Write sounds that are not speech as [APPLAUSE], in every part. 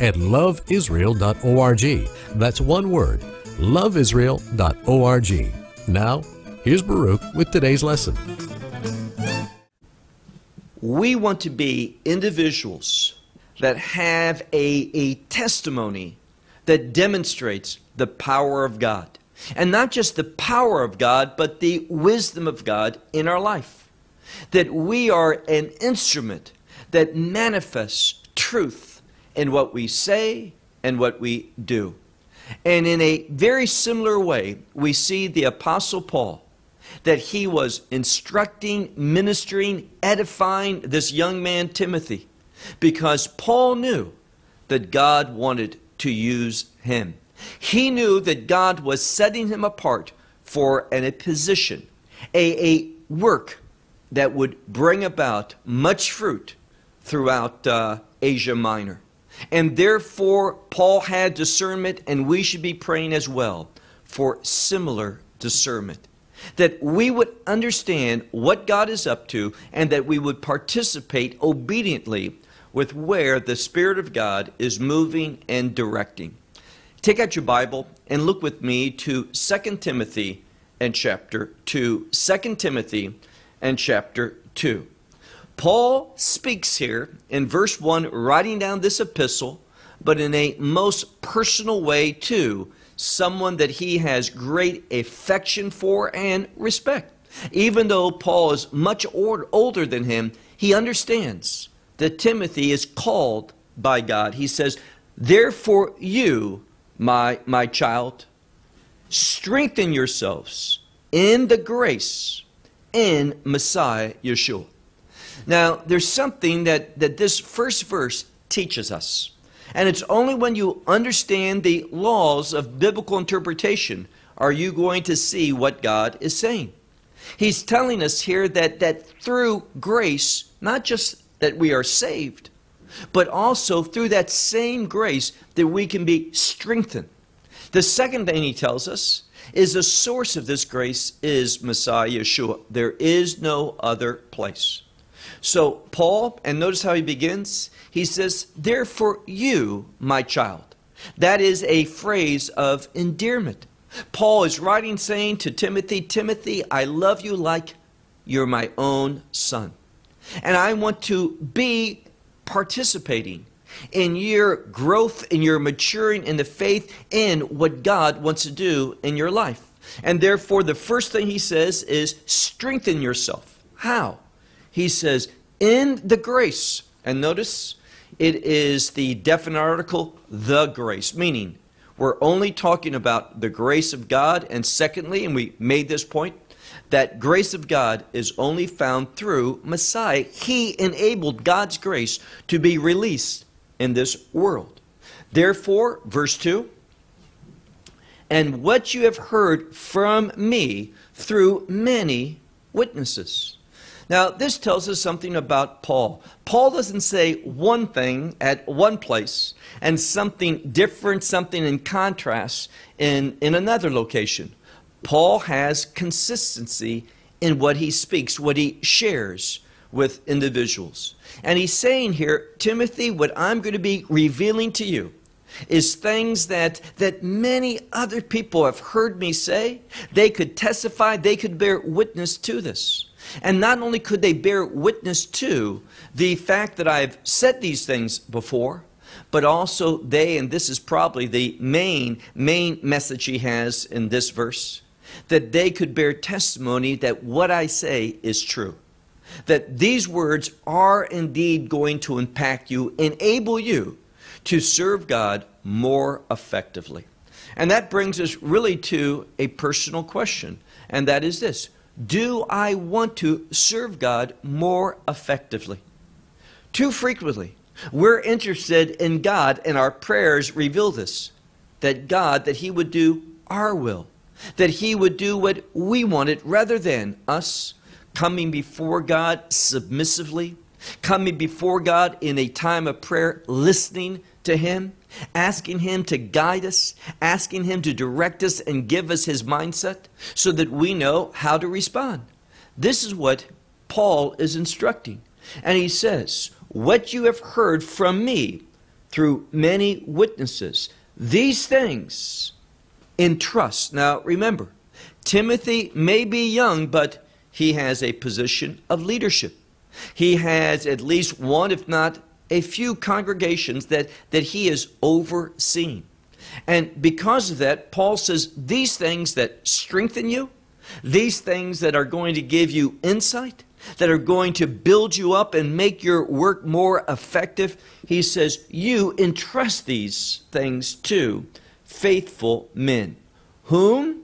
at loveisrael.org. That's one word, loveisrael.org. Now, here's Baruch with today's lesson. We want to be individuals that have a, a testimony that demonstrates the power of God. And not just the power of God, but the wisdom of God in our life. That we are an instrument that manifests truth in what we say and what we do. And in a very similar way, we see the Apostle Paul that he was instructing, ministering, edifying this young man, Timothy, because Paul knew that God wanted to use him. He knew that God was setting him apart for an, a position, a, a work that would bring about much fruit throughout uh, Asia Minor. And therefore, Paul had discernment, and we should be praying as well for similar discernment. That we would understand what God is up to, and that we would participate obediently with where the Spirit of God is moving and directing. Take out your Bible and look with me to 2 Timothy and chapter 2. 2 Timothy and chapter 2. Paul speaks here in verse 1, writing down this epistle, but in a most personal way to someone that he has great affection for and respect. Even though Paul is much older than him, he understands that Timothy is called by God. He says, Therefore, you, my, my child, strengthen yourselves in the grace in Messiah Yeshua. Now, there's something that, that this first verse teaches us. And it's only when you understand the laws of biblical interpretation are you going to see what God is saying. He's telling us here that, that through grace, not just that we are saved, but also through that same grace that we can be strengthened. The second thing he tells us is the source of this grace is Messiah Yeshua. There is no other place. So, Paul, and notice how he begins. He says, Therefore, you, my child. That is a phrase of endearment. Paul is writing saying to Timothy, Timothy, I love you like you're my own son. And I want to be participating in your growth, in your maturing in the faith, in what God wants to do in your life. And therefore, the first thing he says is strengthen yourself. How? He says, in the grace. And notice, it is the definite article, the grace, meaning we're only talking about the grace of God. And secondly, and we made this point, that grace of God is only found through Messiah. He enabled God's grace to be released in this world. Therefore, verse 2 and what you have heard from me through many witnesses. Now, this tells us something about Paul. Paul doesn't say one thing at one place and something different, something in contrast in, in another location. Paul has consistency in what he speaks, what he shares with individuals. And he's saying here, Timothy, what I'm going to be revealing to you is things that, that many other people have heard me say. They could testify, they could bear witness to this. And not only could they bear witness to the fact that I've said these things before, but also they, and this is probably the main, main message he has in this verse, that they could bear testimony that what I say is true. That these words are indeed going to impact you, enable you to serve God more effectively. And that brings us really to a personal question, and that is this Do I want to serve God more effectively? Too frequently, we're interested in God, and our prayers reveal this that God, that He would do our will, that He would do what we wanted rather than us coming before God submissively, coming before God in a time of prayer, listening to Him, asking Him to guide us, asking Him to direct us and give us His mindset so that we know how to respond. This is what Paul is instructing. And he says, What you have heard from me through many witnesses, these things entrust. Now remember, Timothy may be young, but he has a position of leadership. He has at least one, if not a few congregations that, that he is overseeing. And because of that, Paul says these things that strengthen you, these things that are going to give you insight, that are going to build you up and make your work more effective, he says, you entrust these things to faithful men, whom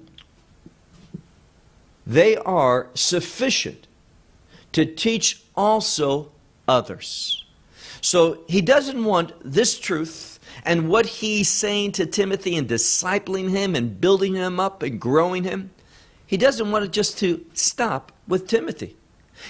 they are sufficient to teach also others. So he doesn't want this truth and what he's saying to Timothy and discipling him and building him up and growing him. He doesn't want it just to stop with Timothy.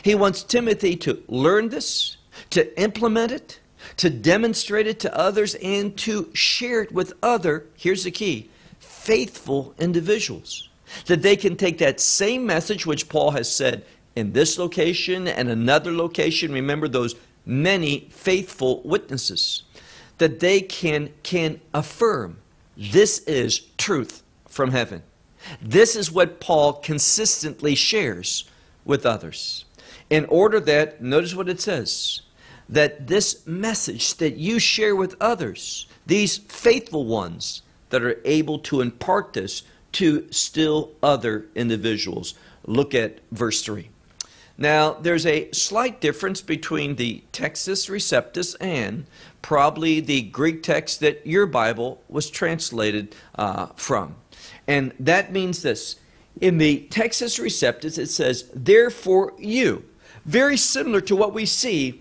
He wants Timothy to learn this, to implement it, to demonstrate it to others, and to share it with other, here's the key, faithful individuals. That they can take that same message, which Paul has said in this location and another location, remember those many faithful witnesses, that they can, can affirm this is truth from heaven. This is what Paul consistently shares with others. In order that, notice what it says, that this message that you share with others, these faithful ones that are able to impart this to still other individuals. Look at verse 3. Now, there's a slight difference between the Textus Receptus and probably the Greek text that your Bible was translated uh, from. And that means this. In the Textus Receptus, it says, Therefore you. Very similar to what we see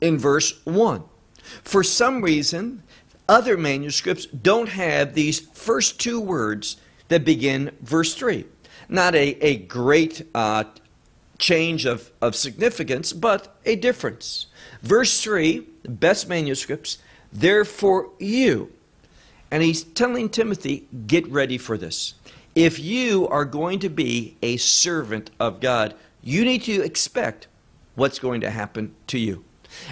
in verse 1. For some reason, other manuscripts don't have these first two words that begin verse 3. Not a, a great uh, change of, of significance, but a difference. Verse 3, best manuscripts, therefore you. And he's telling Timothy, get ready for this. If you are going to be a servant of God, you need to expect what's going to happen to you.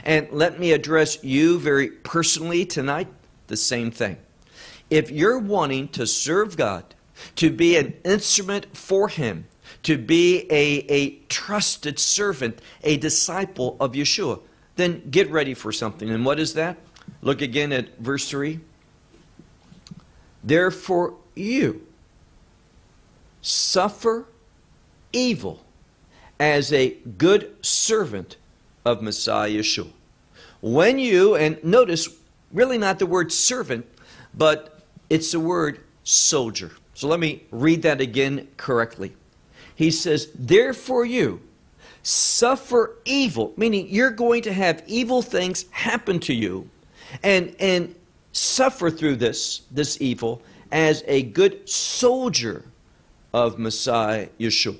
And let me address you very personally tonight the same thing. If you're wanting to serve God, to be an instrument for Him, to be a, a trusted servant, a disciple of Yeshua, then get ready for something. And what is that? Look again at verse 3. Therefore, you suffer evil as a good servant of Messiah Yeshua. When you, and notice, really not the word servant, but it's the word soldier. So let me read that again correctly. He says, Therefore you suffer evil, meaning you're going to have evil things happen to you and, and suffer through this, this evil as a good soldier of Messiah Yeshua.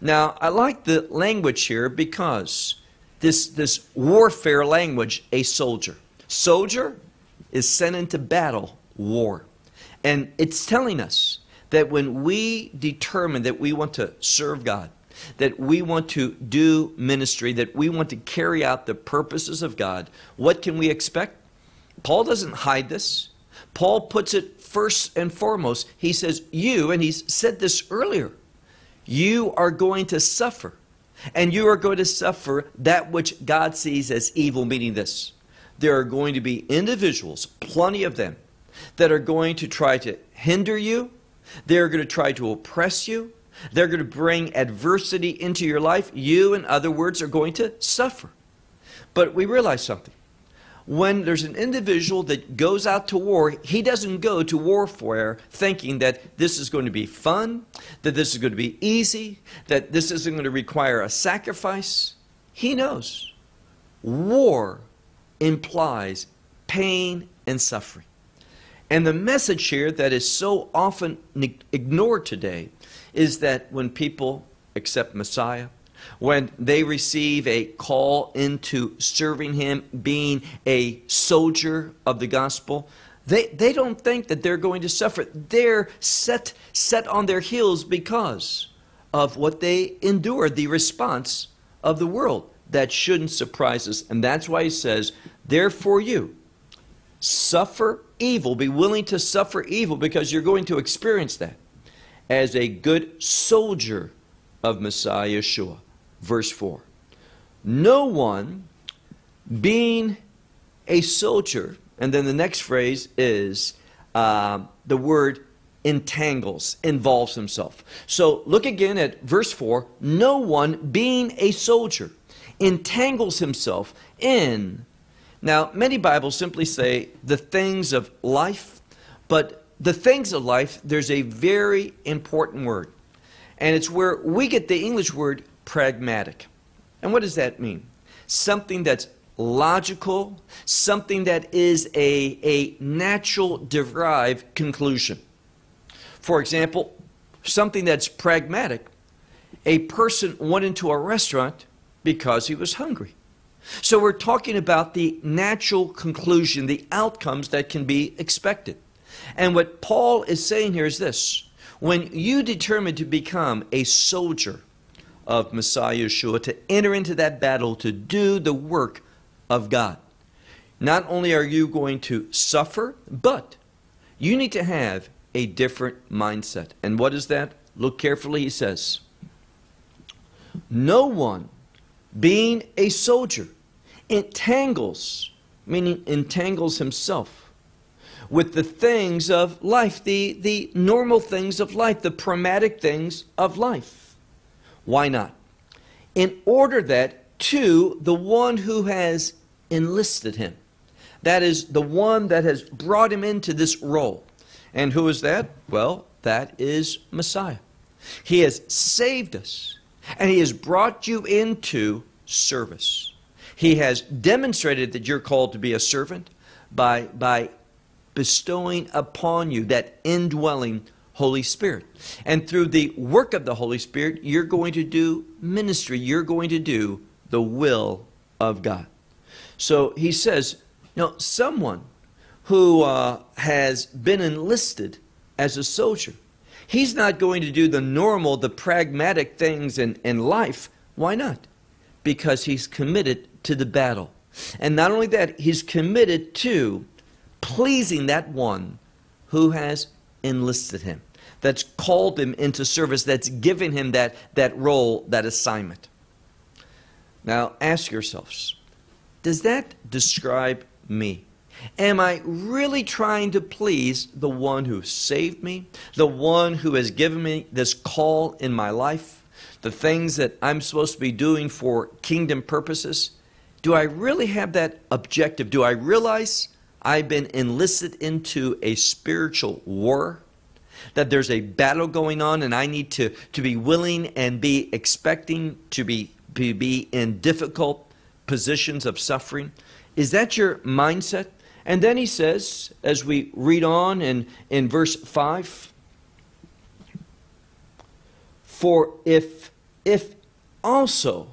Now, I like the language here because this, this warfare language, a soldier. Soldier is sent into battle, war. And it's telling us that when we determine that we want to serve God, that we want to do ministry, that we want to carry out the purposes of God, what can we expect? Paul doesn't hide this. Paul puts it first and foremost. He says, You, and he's said this earlier, you are going to suffer. And you are going to suffer that which God sees as evil, meaning this. There are going to be individuals, plenty of them, that are going to try to hinder you. They're going to try to oppress you. They're going to bring adversity into your life. You, in other words, are going to suffer. But we realize something when there's an individual that goes out to war, he doesn't go to warfare thinking that this is going to be fun, that this is going to be easy, that this isn't going to require a sacrifice. He knows war implies pain and suffering. And the message here that is so often ignored today is that when people accept Messiah, when they receive a call into serving Him, being a soldier of the gospel, they, they don't think that they're going to suffer. They're set, set on their heels because of what they endure, the response of the world. That shouldn't surprise us. And that's why he says, Therefore, you suffer evil, be willing to suffer evil because you're going to experience that as a good soldier of Messiah Yeshua. Verse 4. No one being a soldier, and then the next phrase is uh, the word entangles, involves himself. So look again at verse 4. No one being a soldier entangles himself in. Now, many Bibles simply say the things of life, but the things of life, there's a very important word. And it's where we get the English word pragmatic. And what does that mean? Something that's logical, something that is a, a natural derived conclusion. For example, something that's pragmatic. A person went into a restaurant because he was hungry. So we're talking about the natural conclusion, the outcomes that can be expected. And what Paul is saying here is this when you determine to become a soldier of Messiah Yeshua, to enter into that battle, to do the work of God, not only are you going to suffer, but you need to have a different mindset. And what is that? Look carefully, he says. No one being a soldier, entangles, meaning entangles himself with the things of life, the, the normal things of life, the pragmatic things of life. Why not? In order that to the one who has enlisted him, that is, the one that has brought him into this role. And who is that? Well, that is Messiah. He has saved us and He has brought you into service. He has demonstrated that you're called to be a servant by, by bestowing upon you that indwelling Holy Spirit. And through the work of the Holy Spirit, you're going to do ministry. You're going to do the will of God. So he says, you know, someone who uh, has been enlisted as a soldier, He's not going to do the normal, the pragmatic things in, in life. Why not? Because he's committed to the battle. And not only that, he's committed to pleasing that one who has enlisted him, that's called him into service, that's given him that, that role, that assignment. Now, ask yourselves does that describe me? Am I really trying to please the one who saved me, the one who has given me this call in my life, the things that I'm supposed to be doing for kingdom purposes? Do I really have that objective? Do I realize I've been enlisted into a spiritual war? That there's a battle going on and I need to, to be willing and be expecting to be, be, be in difficult positions of suffering? Is that your mindset? And then he says, as we read on in, in verse 5, For if, if also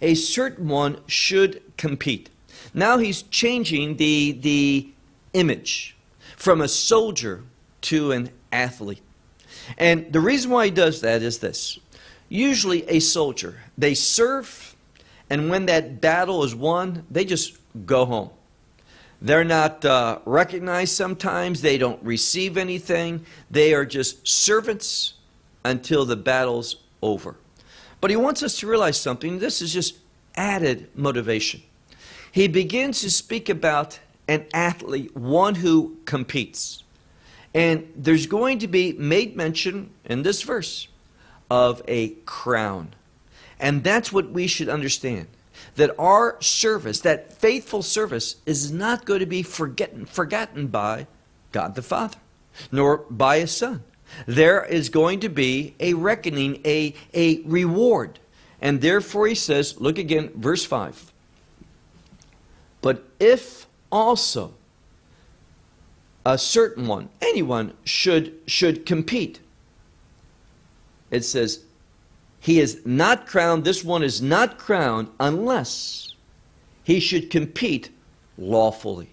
a certain one should compete. Now he's changing the, the image from a soldier to an athlete. And the reason why he does that is this. Usually a soldier, they serve, and when that battle is won, they just go home. They're not uh, recognized sometimes. They don't receive anything. They are just servants until the battle's over. But he wants us to realize something. This is just added motivation. He begins to speak about an athlete, one who competes. And there's going to be made mention in this verse of a crown. And that's what we should understand that our service, that faithful service, is not going to be forgotten, forgotten by God the Father, nor by His Son. There is going to be a reckoning, a, a reward. And therefore, he says, look again, verse 5. But if also a certain one, anyone should should compete. It says, he is not crowned, this one is not crowned unless he should compete lawfully,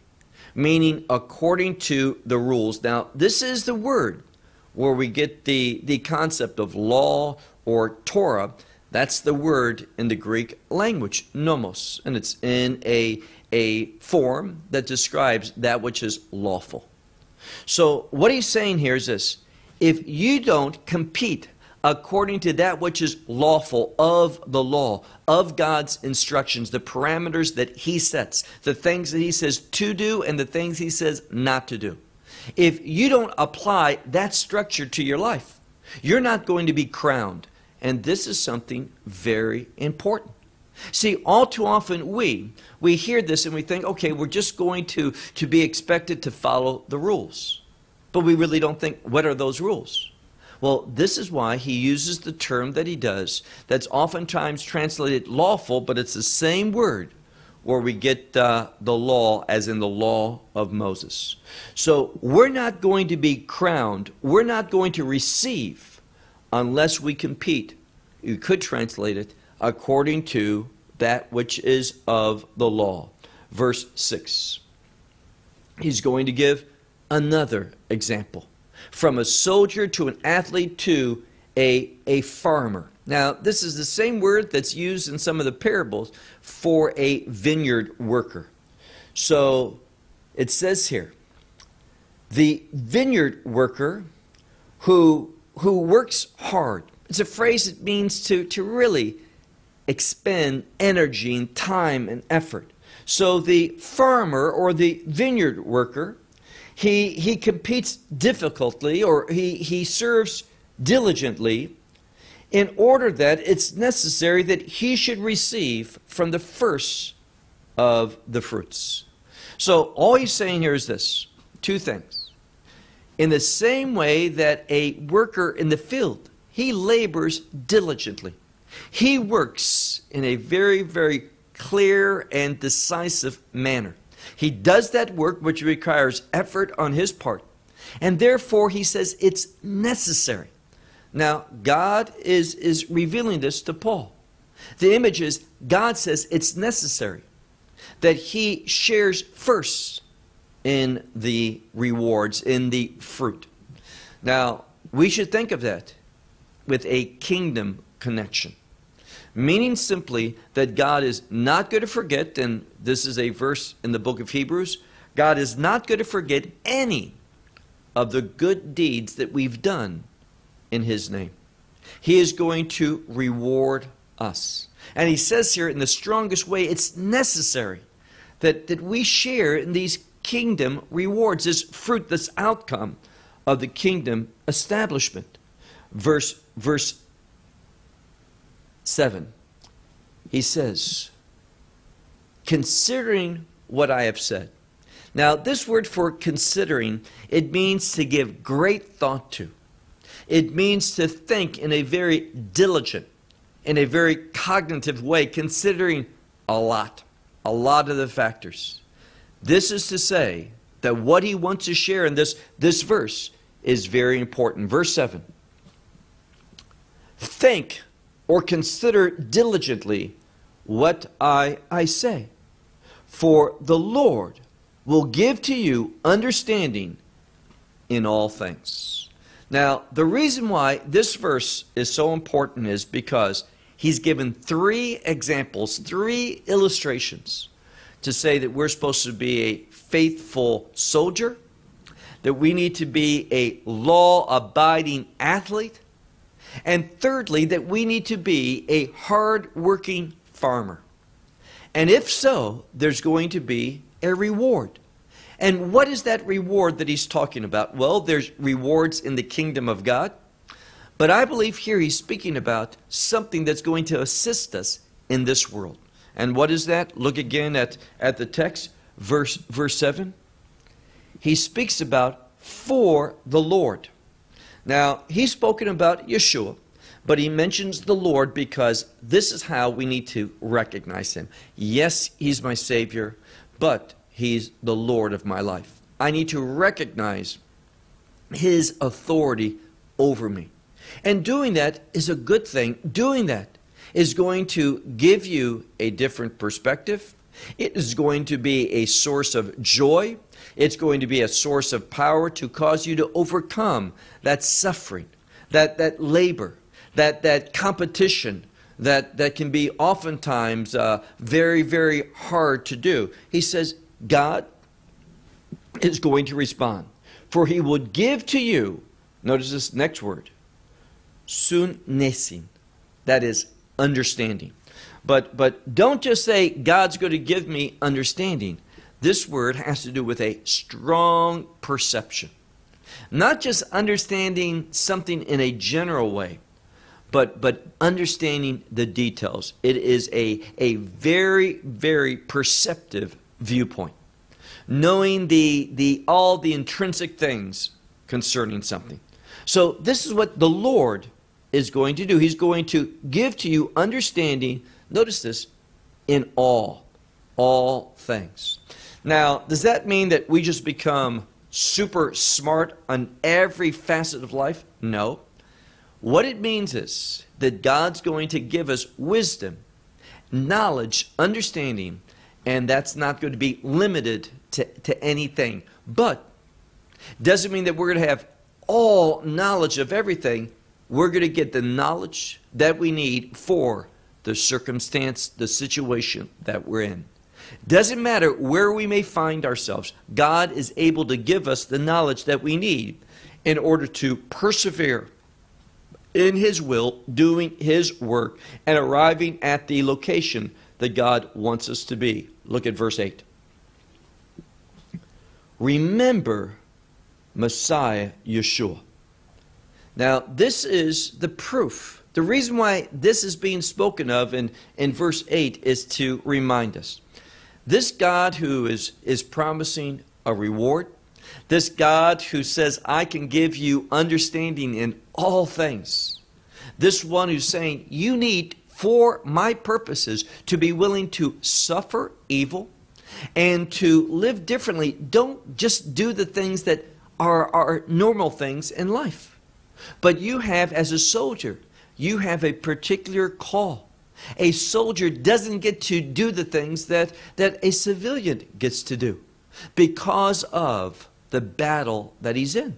meaning according to the rules. Now, this is the word where we get the, the concept of law or Torah. That's the word in the Greek language, nomos, and it's in a, a form that describes that which is lawful. So, what he's saying here is this if you don't compete according to that which is lawful of the law, of God's instructions, the parameters that He sets, the things that He says to do and the things He says not to do. If you don't apply that structure to your life, you're not going to be crowned. And this is something very important. See, all too often we we hear this and we think, okay, we're just going to, to be expected to follow the rules. But we really don't think, what are those rules? Well, this is why he uses the term that he does, that's oftentimes translated lawful, but it's the same word where we get uh, the law as in the law of Moses. So we're not going to be crowned, we're not going to receive unless we compete. You could translate it according to that which is of the law. Verse 6. He's going to give another example from a soldier to an athlete to a, a farmer. Now, this is the same word that's used in some of the parables for a vineyard worker. So it says here the vineyard worker who, who works hard. It's a phrase that means to, to really expend energy and time and effort. So the farmer or the vineyard worker, he, he competes difficultly or he, he serves diligently in order that it's necessary that he should receive from the first of the fruits. So all he's saying here is this two things. In the same way that a worker in the field, he labors diligently. He works in a very, very clear and decisive manner. He does that work which requires effort on his part. And therefore, he says it's necessary. Now, God is, is revealing this to Paul. The image is God says it's necessary that he shares first in the rewards, in the fruit. Now, we should think of that with a kingdom connection meaning simply that God is not going to forget, and this is a verse in the book of Hebrews God is not going to forget any of the good deeds that we've done in His name. He is going to reward us. And He says here in the strongest way, it's necessary that, that we share in these kingdom rewards, this fruit, this outcome of the kingdom establishment. Verse, verse 7, he says, considering what I have said. Now, this word for considering, it means to give great thought to. It means to think in a very diligent, in a very cognitive way, considering a lot, a lot of the factors. This is to say that what he wants to share in this, this verse is very important. Verse 7 Think or consider diligently what I, I say. For the Lord will give to you understanding in all things. Now, the reason why this verse is so important is because he's given three examples, three illustrations to say that we're supposed to be a faithful soldier, that we need to be a law abiding athlete, and thirdly, that we need to be a hard-working farmer. And if so, there's going to be a reward. And what is that reward that he's talking about? Well, there's rewards in the kingdom of God. But I believe here he's speaking about something that's going to assist us in this world. And what is that? Look again at, at the text, verse, verse 7. He speaks about for the Lord. Now, he's spoken about Yeshua, but he mentions the Lord because this is how we need to recognize him. Yes, he's my Savior, but he's the Lord of my life. I need to recognize his authority over me. And doing that is a good thing. Doing that is going to give you a different perspective. It is going to be a source of joy. It's going to be a source of power to cause you to overcome that suffering, that, that labor, that, that competition that, that can be oftentimes uh, very, very hard to do. He says, God is going to respond. For he will give to you, notice this next word, sun nesin, that is understanding. But, but don't just say, God's going to give me understanding. This word has to do with a strong perception. Not just understanding something in a general way, but, but understanding the details. It is a, a very, very perceptive viewpoint. Knowing the, the, all the intrinsic things concerning something. So, this is what the Lord is going to do. He's going to give to you understanding, notice this, in all, all things. Now, does that mean that we just become super smart on every facet of life? No. What it means is that God's going to give us wisdom, knowledge, understanding, and that's not going to be limited to, to anything. But doesn't mean that we're going to have all knowledge of everything. We're going to get the knowledge that we need for the circumstance, the situation that we're in. Doesn't matter where we may find ourselves, God is able to give us the knowledge that we need in order to persevere in His will, doing His work, and arriving at the location that God wants us to be. Look at verse 8. Remember Messiah Yeshua. Now, this is the proof. The reason why this is being spoken of in, in verse 8 is to remind us. This God who is, is promising a reward, this God who says, I can give you understanding in all things, this one who's saying, You need, for my purposes, to be willing to suffer evil and to live differently. Don't just do the things that are, are normal things in life. But you have, as a soldier, you have a particular call. A soldier doesn't get to do the things that, that a civilian gets to do because of the battle that he's in.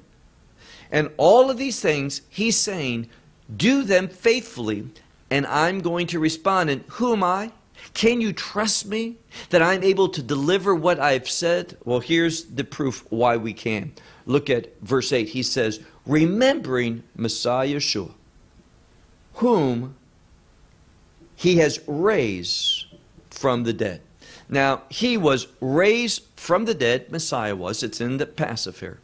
And all of these things, he's saying, do them faithfully, and I'm going to respond. And who am I? Can you trust me that I'm able to deliver what I've said? Well, here's the proof why we can. Look at verse 8. He says, Remembering Messiah Yeshua, whom he has raised from the dead. Now, he was raised from the dead, Messiah was. It's in the passive here.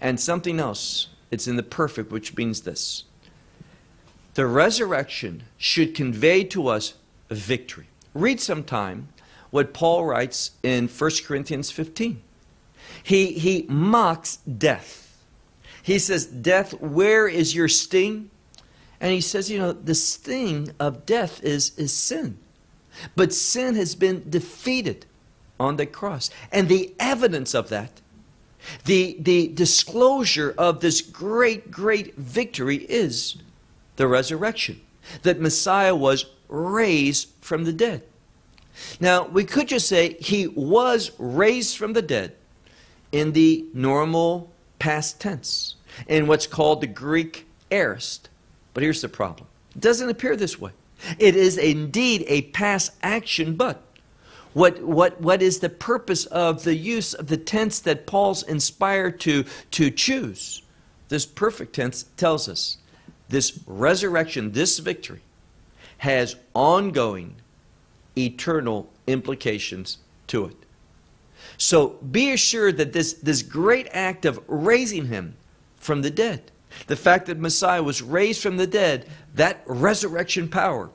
And something else, it's in the perfect, which means this. The resurrection should convey to us victory. Read sometime what Paul writes in 1 Corinthians 15. He, he mocks death. He says, Death, where is your sting? And he says, you know, the sting of death is, is sin. But sin has been defeated on the cross. And the evidence of that, the, the disclosure of this great, great victory is the resurrection. That Messiah was raised from the dead. Now, we could just say he was raised from the dead in the normal past tense, in what's called the Greek aorist. But here's the problem it doesn't appear this way. It is indeed a past action, but what, what, what is the purpose of the use of the tense that Paul's inspired to, to choose? This perfect tense tells us this resurrection, this victory, has ongoing, eternal implications to it. So be assured that this, this great act of raising him from the dead the fact that Messiah was raised from the dead, that resurrection power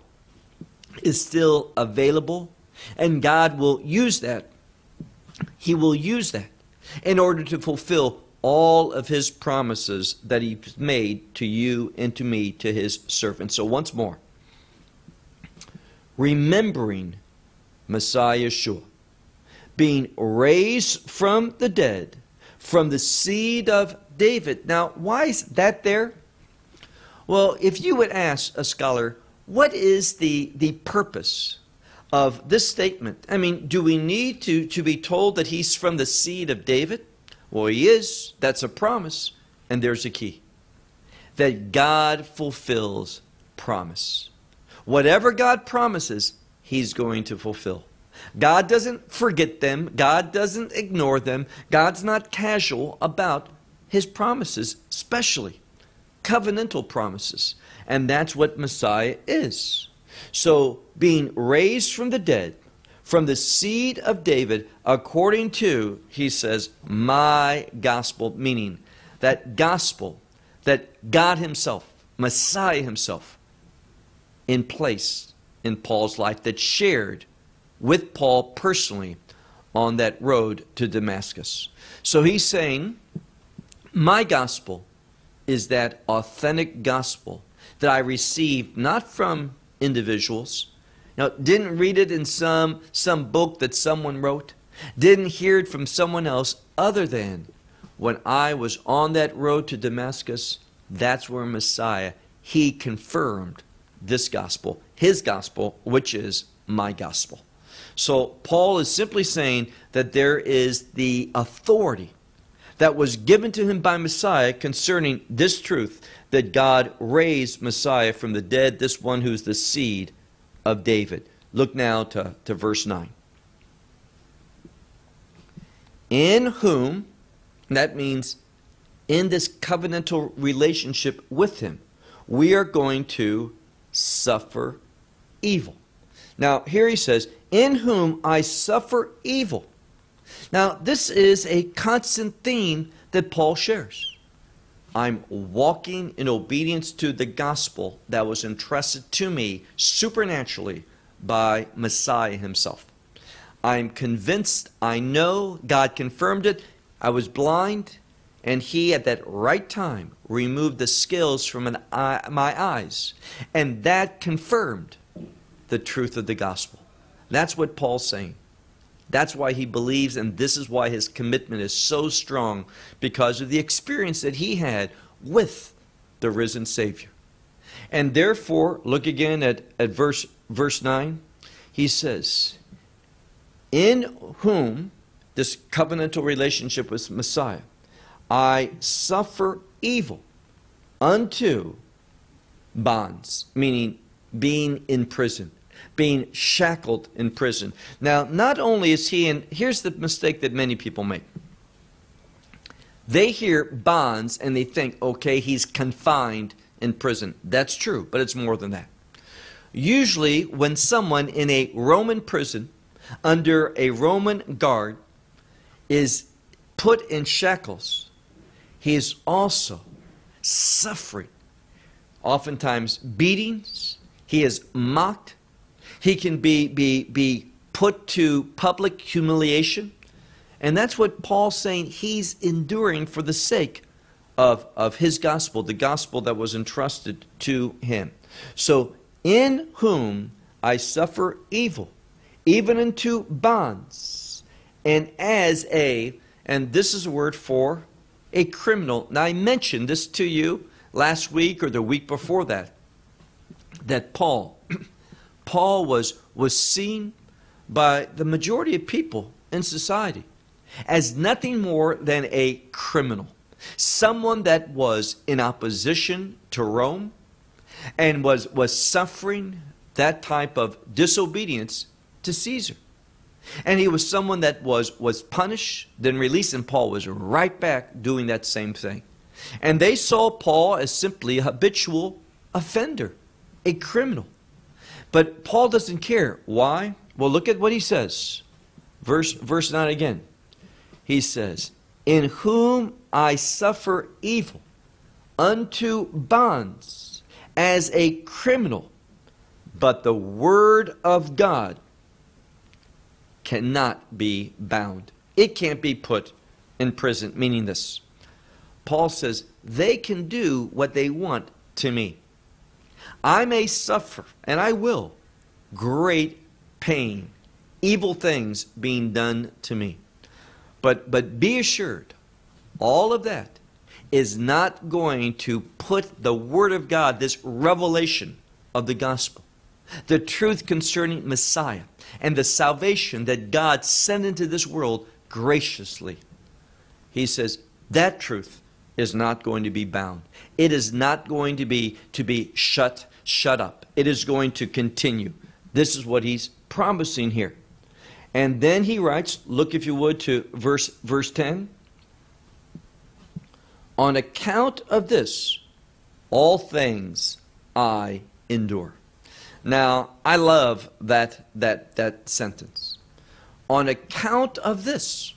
is still available, and God will use that. He will use that in order to fulfill all of his promises that he made to you and to me, to his servants. So, once more, remembering Messiah Yeshua, being raised from the dead from the seed of David. Now, why is that there? Well, if you would ask a scholar, what is the, the purpose of this statement? I mean, do we need to, to be told that he's from the seed of David? Well, he is. That's a promise. And there's a key that God fulfills promise. Whatever God promises, he's going to fulfill. God doesn't forget them. God doesn't ignore them. God's not casual about his promises, especially covenantal promises. And that's what Messiah is. So, being raised from the dead, from the seed of David, according to, he says, my gospel, meaning that gospel that God Himself, Messiah Himself, in place in Paul's life that shared with Paul personally on that road to Damascus. So he's saying, My gospel is that authentic gospel that I received not from individuals. Now, didn't read it in some, some book that someone wrote, didn't hear it from someone else other than when I was on that road to Damascus, that's where Messiah, he confirmed this gospel, his gospel, which is my gospel. So Paul is simply saying that there is the authority that was given to him by Messiah concerning this truth that God raised Messiah from the dead, this one who's the seed of David. Look now to, to verse 9. In whom, that means in this covenantal relationship with Him, we are going to suffer evil. Now, here he says, In whom I suffer evil. Now, this is a constant theme that Paul shares. I'm walking in obedience to the gospel that was entrusted to me supernaturally by Messiah himself. I'm convinced, I know, God confirmed it. I was blind, and he, at that right time, removed the scales from eye, my eyes. And that confirmed the truth of the gospel. That's what Paul's saying. That's why he believes, and this is why his commitment is so strong, because of the experience that he had with the risen Savior. And therefore, look again at, at verse, verse 9. He says, In whom this covenantal relationship with Messiah I suffer evil unto bonds, meaning being in prison, being shackled in prison. Now, not only is he in, here's the mistake that many people make. They hear bonds and they think, okay, he's confined in prison. That's true, but it's more than that. Usually, when someone in a Roman prison under a Roman guard is put in shackles, he is also suffering, oftentimes beatings. He is mocked. He can be, be, be put to public humiliation. And that's what Paul's saying he's enduring for the sake of, of his gospel, the gospel that was entrusted to him. So, in whom I suffer evil, even into bonds, and as a, and this is a word for a criminal. Now, I mentioned this to you last week or the week before that, that Paul, Paul was, was seen by the majority of people in society as nothing more than a criminal, someone that was in opposition to Rome and was, was suffering that type of disobedience to Caesar. And he was someone that was, was punished, then released, and Paul was right back doing that same thing. And they saw Paul as simply a habitual offender, a criminal. But Paul doesn't care. Why? Well, look at what he says. Verse, verse 9 again. He says, In whom I suffer evil unto bonds as a criminal, but the word of God cannot be bound. It can't be put in prison, meaning this. Paul says, they can do what they want to me. I may suffer, and I will, great pain, evil things being done to me. But, but be assured, all of that is not going to put the Word of God, this revelation of the gospel, the truth concerning Messiah, and the salvation that God sent into this world graciously. He says that truth is not going to be bound. It is not going to be to be shut shut up. It is going to continue. This is what he's promising here. And then he writes, look if you would to verse verse 10. On account of this, all things I endure. Now, I love that, that, that sentence. On account of this,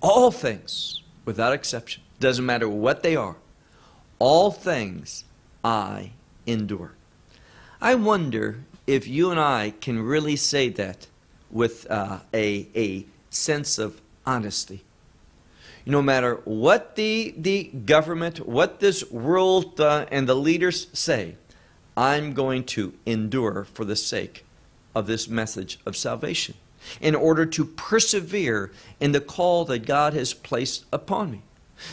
all things, without exception, doesn't matter what they are, all things I endure. I wonder if you and I can really say that with uh, a, a sense of honesty no matter what the, the government, what this world uh, and the leaders say, I'm going to endure for the sake of this message of salvation in order to persevere in the call that God has placed upon me.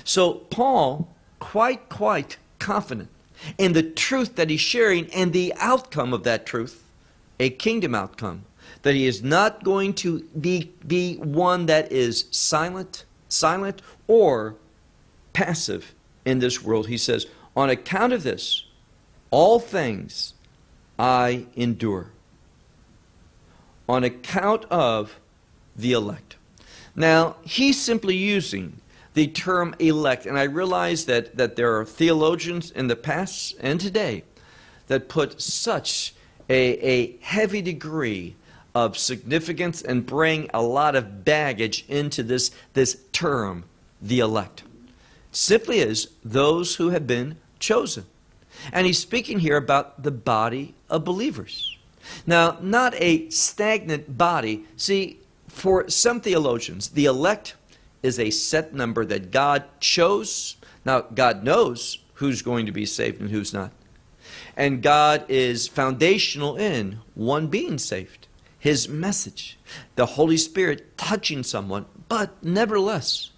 So, Paul, quite, quite confident in the truth that he's sharing and the outcome of that truth, a kingdom outcome, that he is not going to be, be one that is silent silent or passive in this world. He says, On account of this, all things I endure. On account of the elect. Now, he's simply using the term elect, and I realize that, that there are theologians in the past and today that put such a, a heavy degree of significance and bring a lot of baggage into this, this term, the elect. Simply is those who have been chosen. And he's speaking here about the body of believers. Now, not a stagnant body. See, for some theologians, the elect is a set number that God chose. Now, God knows who's going to be saved and who's not. And God is foundational in one being saved his message, the Holy Spirit touching someone, but nevertheless,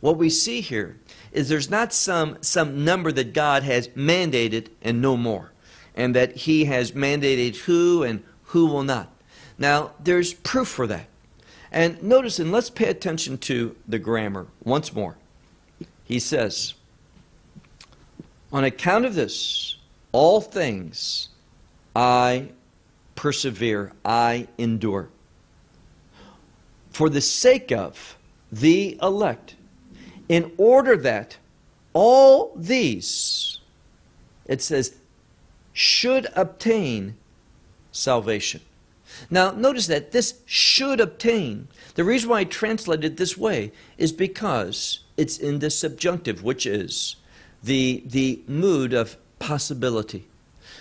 what we see here is there's not some, some number that God has mandated and no more, and that he has mandated who and who will not. Now, there's proof for that. And notice, and let's pay attention to the grammar once more. He says, On account of this, all things I persevere, I endure. For the sake of the elect, in order that all these, it says, should obtain salvation. Now, notice that this should obtain. The reason why I translated this way is because it's in the subjunctive, which is the, the mood of possibility.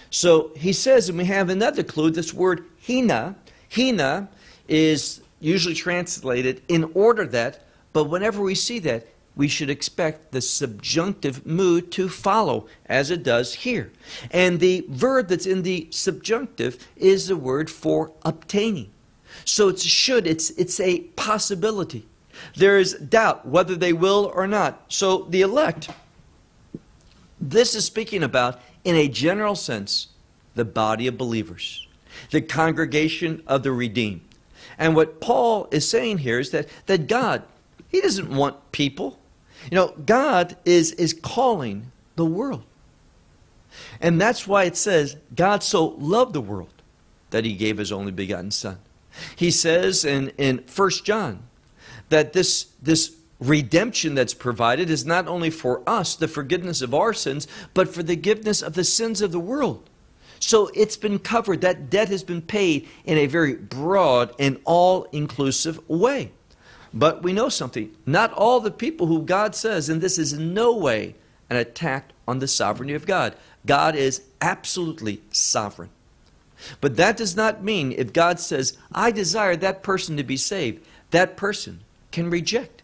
So he says, and we have another clue, this word hina. Hina is usually translated in order that, but whenever we see that, we should expect the subjunctive mood to follow, as it does here. And the verb that's in the subjunctive is the word for obtaining. So it's should, it's, it's a possibility. There is doubt whether they will or not. So the elect, this is speaking about in a general sense, the body of believers, the congregation of the redeemed. And what Paul is saying here is that, that God, He doesn't want people. You know, God is, is calling the world. And that's why it says, God so loved the world that He gave His only begotten Son. He says in, in 1 John that this, this redemption that's provided is not only for us, the forgiveness of our sins, but for the forgiveness of the sins of the world. So it's been covered. That debt has been paid in a very broad and all inclusive way. But we know something. Not all the people who God says, and this is in no way an attack on the sovereignty of God. God is absolutely sovereign. But that does not mean if God says, I desire that person to be saved, that person can reject.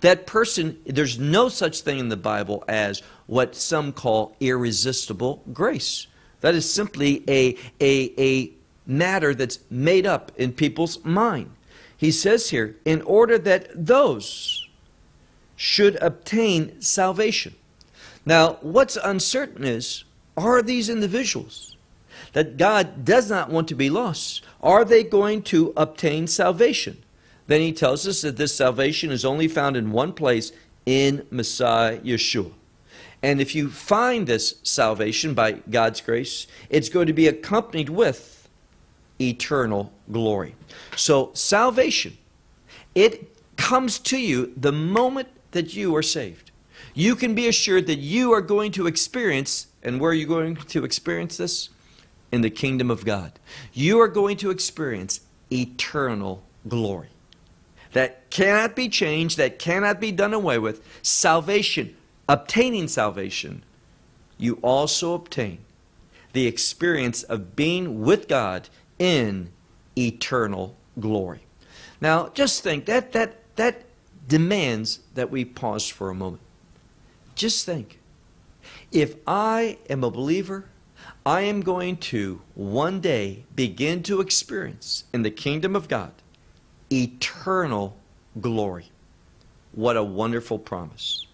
That person, there's no such thing in the Bible as what some call irresistible grace. That is simply a, a, a matter that's made up in people's mind. He says here, in order that those should obtain salvation. Now, what's uncertain is are these individuals that God does not want to be lost, are they going to obtain salvation? Then he tells us that this salvation is only found in one place in Messiah Yeshua. And if you find this salvation by God's grace, it's going to be accompanied with eternal glory. So, salvation, it comes to you the moment that you are saved. You can be assured that you are going to experience, and where are you going to experience this? In the kingdom of God. You are going to experience eternal glory. That cannot be changed, that cannot be done away with. Salvation, obtaining salvation, you also obtain the experience of being with God in eternal glory. Now, just think that that that demands that we pause for a moment. Just think. If I am a believer, I am going to one day begin to experience in the kingdom of God eternal glory. What a wonderful promise.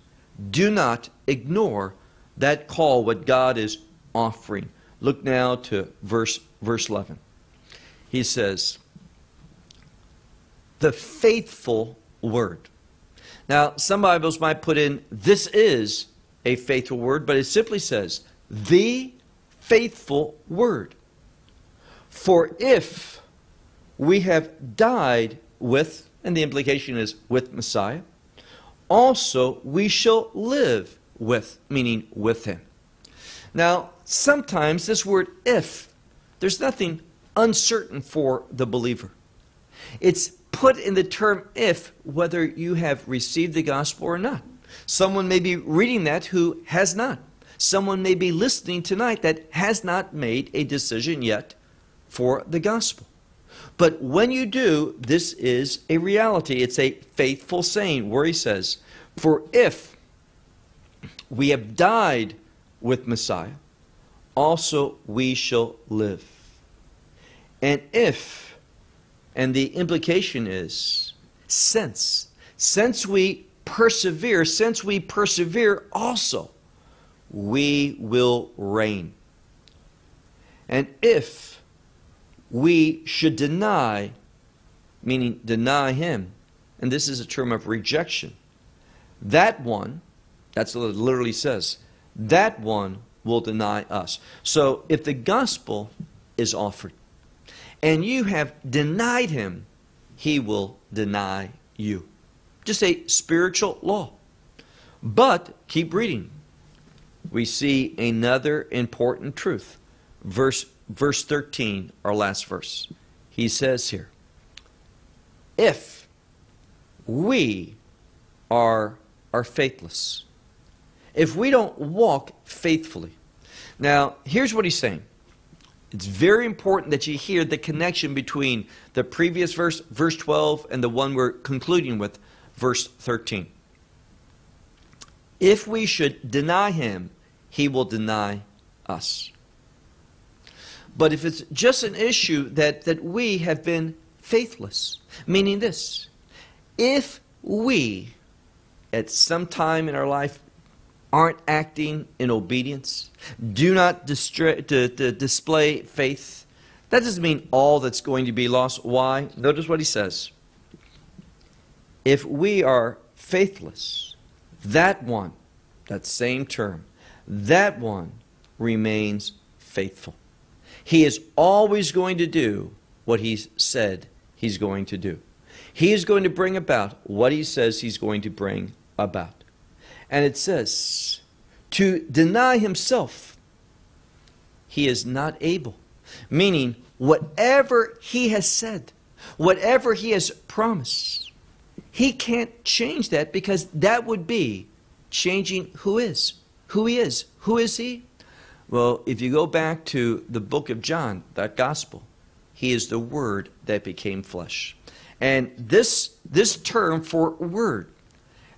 Do not ignore that call, what God is offering. Look now to verse, verse 11. He says, The faithful word. Now, some Bibles might put in, This is a faithful word, but it simply says, The faithful word. For if we have died with, and the implication is with Messiah, also we shall live with, meaning with him. Now, sometimes this word if, there's nothing uncertain for the believer. It's put in the term if whether you have received the gospel or not. Someone may be reading that who has not. Someone may be listening tonight that has not made a decision yet for the gospel. But when you do, this is a reality. It's a faithful saying where he says, For if we have died with Messiah, also we shall live. And if, and the implication is, since, since we persevere, since we persevere also, we will reign. And if we should deny, meaning deny him, and this is a term of rejection, that one, that's what it literally says, that one will deny us. So if the gospel is offered and you have denied him, he will deny you. Just a spiritual law. But keep reading. We see another important truth. Verse verse 13, our last verse. He says here, if we are are faithless, if we don't walk faithfully. Now, here's what he's saying. It's very important that you hear the connection between the previous verse, verse 12, and the one we're concluding with, verse 13. If we should deny him, he will deny us. But if it's just an issue that, that we have been faithless, meaning this, if we at some time in our life aren't acting in obedience, do not distra- to, to display faith, that doesn't mean all that's going to be lost. Why? Notice what he says. If we are faithless, that one, that same term, that one remains faithful. He is always going to do what he's said he's going to do. He is going to bring about what he says he's going to bring about. And it says, to deny himself, he is not able. Meaning, whatever he has said, whatever he has promised, he can't change that because that would be changing who is. Who he is. Who is he? Well, if you go back to the book of John, that gospel, he is the word that became flesh. And this, this term for word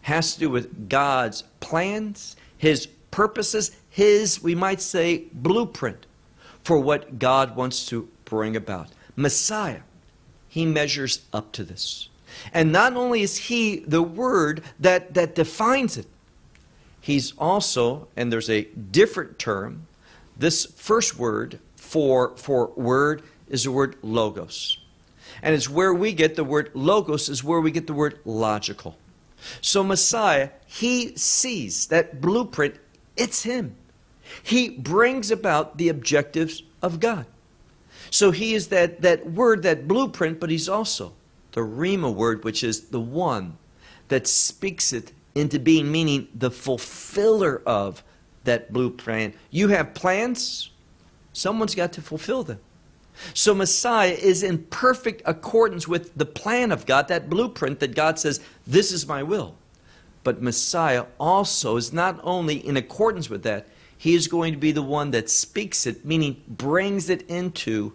has to do with God's plans, His purposes, His, we might say, blueprint for what God wants to bring about. Messiah, He measures up to this. And not only is he the word that, that defines it, he's also, and there's a different term, this first word for, for word is the word logos. And it's where we get the word logos, is where we get the word logical. So Messiah, he sees that blueprint, it's him. He brings about the objectives of God. So he is that, that word, that blueprint, but he's also the rhema word, which is the one that speaks it into being, meaning the fulfiller of that blueprint. You have plans, someone's got to fulfill them. So Messiah is in perfect accordance with the plan of God, that blueprint that God says, This is my will. But Messiah also is not only in accordance with that, he is going to be the one that speaks it, meaning brings it into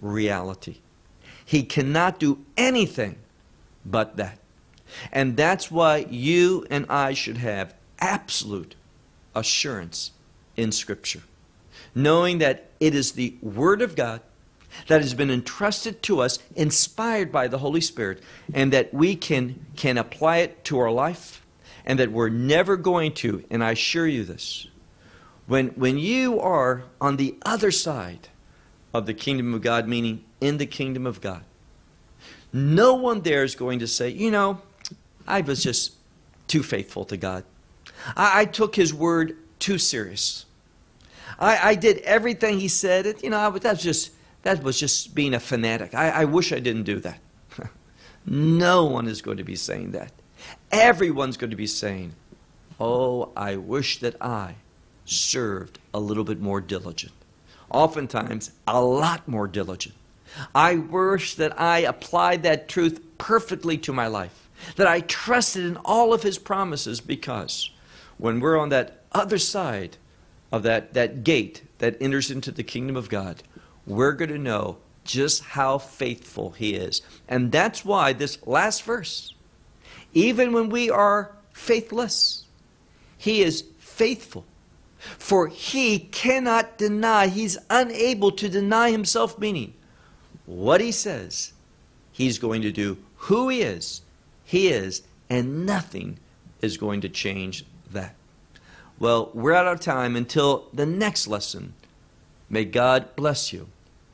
reality. He cannot do anything but that. And that's why you and I should have absolute assurance in Scripture, knowing that it is the Word of God that has been entrusted to us, inspired by the Holy Spirit, and that we can, can apply it to our life, and that we're never going to, and I assure you this, when, when you are on the other side of the kingdom of God, meaning in the kingdom of God, no one there is going to say, you know, I was just too faithful to God. I, I took his word too serious. I, I, did everything he said. It, you know, I, that was just that was just being a fanatic. I, I wish I didn't do that. [LAUGHS] no one is going to be saying that. Everyone's going to be saying, Oh, I wish that I served a little bit more diligent. Oftentimes, a lot more diligent. I wish that I applied that truth perfectly to my life, that I trusted in all of his promises because when we're on that other side of that, that gate that enters into the kingdom of God, we're going to know just how faithful He is. And that's why this last verse, even when we are faithless, He is faithful. For He cannot deny, He's unable to deny Himself, meaning what He says, He's going to do. Who He is, He is, and nothing is going to change that. Well, we're out of time until the next lesson. May God bless you.